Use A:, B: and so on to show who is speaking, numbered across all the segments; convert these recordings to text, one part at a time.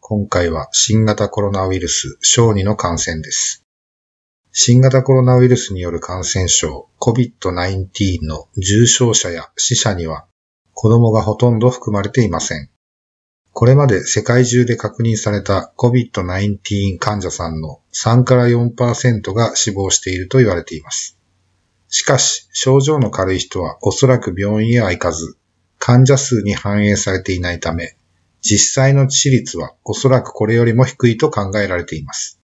A: 今回は新型コロナウイルス小児の感染です。新型コロナウイルスによる感染症 COVID-19 の重症者や死者には子供がほとんど含まれていません。これまで世界中で確認された COVID-19 患者さんの3から4%が死亡していると言われています。しかし、症状の軽い人はおそらく病院へは行かず、患者数に反映されていないため、実際の致死率はおそらくこれよりも低いと考えられています。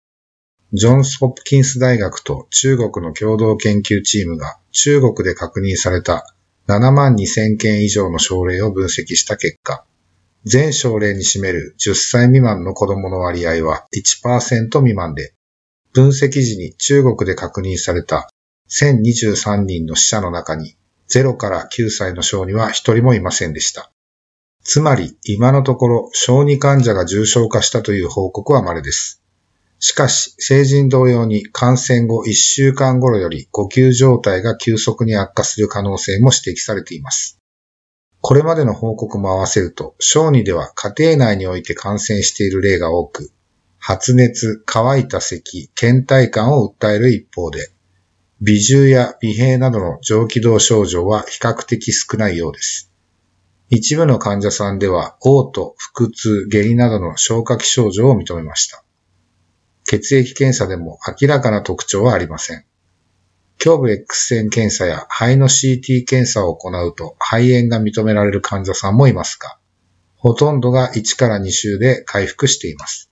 A: ジョンス・ホプキンス大学と中国の共同研究チームが中国で確認された7万2000件以上の症例を分析した結果、全症例に占める10歳未満の子供の割合は1%未満で、分析時に中国で確認された1023人の死者の中に0から9歳の小児は1人もいませんでした。つまり今のところ小児患者が重症化したという報告は稀です。しかし成人同様に感染後1週間頃より呼吸状態が急速に悪化する可能性も指摘されています。これまでの報告も合わせると小児では家庭内において感染している例が多く発熱、乾いた咳、倦怠感を訴える一方で微重や微閉などの上気道症状は比較的少ないようです。一部の患者さんでは、嘔吐、腹痛、下痢などの消化器症状を認めました。血液検査でも明らかな特徴はありません。胸部 X 線検査や肺の CT 検査を行うと肺炎が認められる患者さんもいますが、ほとんどが1から2週で回復しています。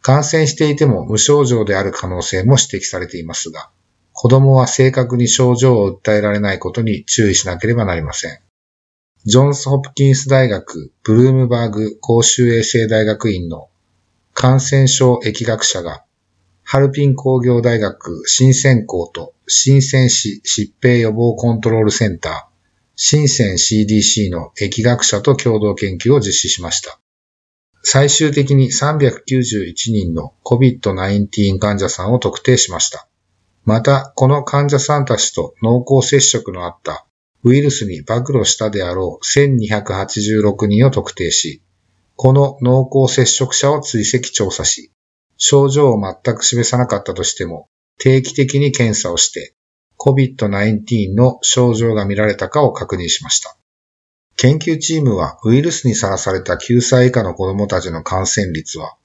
A: 感染していても無症状である可能性も指摘されていますが、子供は正確に症状を訴えられないことに注意しなければなりません。ジョンス・ホプキンス大学ブルームバーグ公衆衛生大学院の感染症疫学者が、ハルピン工業大学新鮮校と新鮮市疾病予防コントロールセンター、新鮮 CDC の疫学者と共同研究を実施しました。最終的に391人の COVID-19 患者さんを特定しました。また、この患者さんたちと濃厚接触のあったウイルスに暴露したであろう1286人を特定し、この濃厚接触者を追跡調査し、症状を全く示さなかったとしても、定期的に検査をして、COVID-19 の症状が見られたかを確認しました。研究チームはウイルスにさらされた9歳以下の子供たちの感染率は、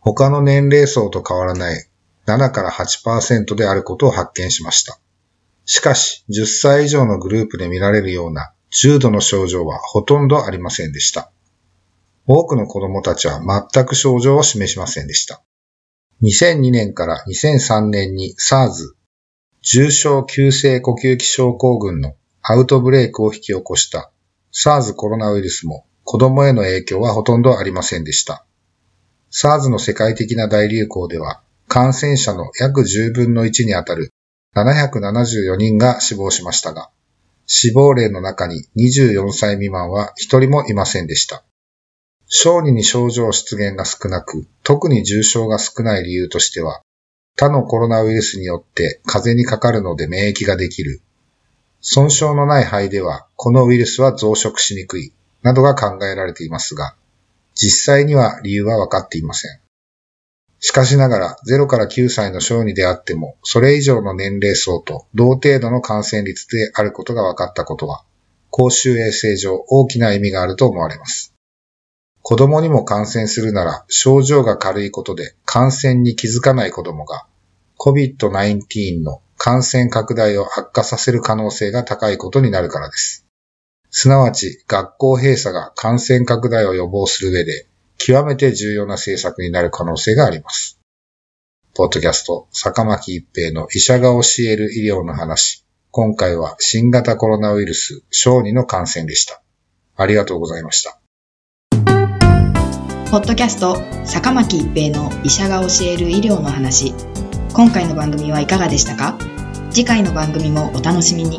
A: 他の年齢層と変わらない7から8%であることを発見しました。しかし、10歳以上のグループで見られるような重度の症状はほとんどありませんでした。多くの子供たちは全く症状を示しませんでした。2002年から2003年に SARS、重症急性呼吸器症候群のアウトブレイクを引き起こした SARS コロナウイルスも子供への影響はほとんどありませんでした。SARS の世界的な大流行では感染者の約10分の1にあたる774人が死亡しましたが、死亡例の中に24歳未満は1人もいませんでした。小児に症状出現が少なく、特に重症が少ない理由としては、他のコロナウイルスによって風邪にかかるので免疫ができる。損傷のない肺では、このウイルスは増殖しにくい、などが考えられていますが、実際には理由は分かっていません。しかしながら、0から9歳の小児であっても、それ以上の年齢層と同程度の感染率であることが分かったことは、公衆衛生上大きな意味があると思われます。子供にも感染するなら、症状が軽いことで感染に気づかない子供が、COVID-19 の感染拡大を悪化させる可能性が高いことになるからです。すなわち、学校閉鎖が感染拡大を予防する上で、極めて重要な政策になる可能性があります。ポッドキャスト、坂巻一平の医者が教える医療の話。今回は新型コロナウイルス小児の感染でした。ありがとうございました。
B: ポッドキャスト坂巻一平の医者が教える医療の話今回の番組はいかがでしたか？次回の番組もお楽しみに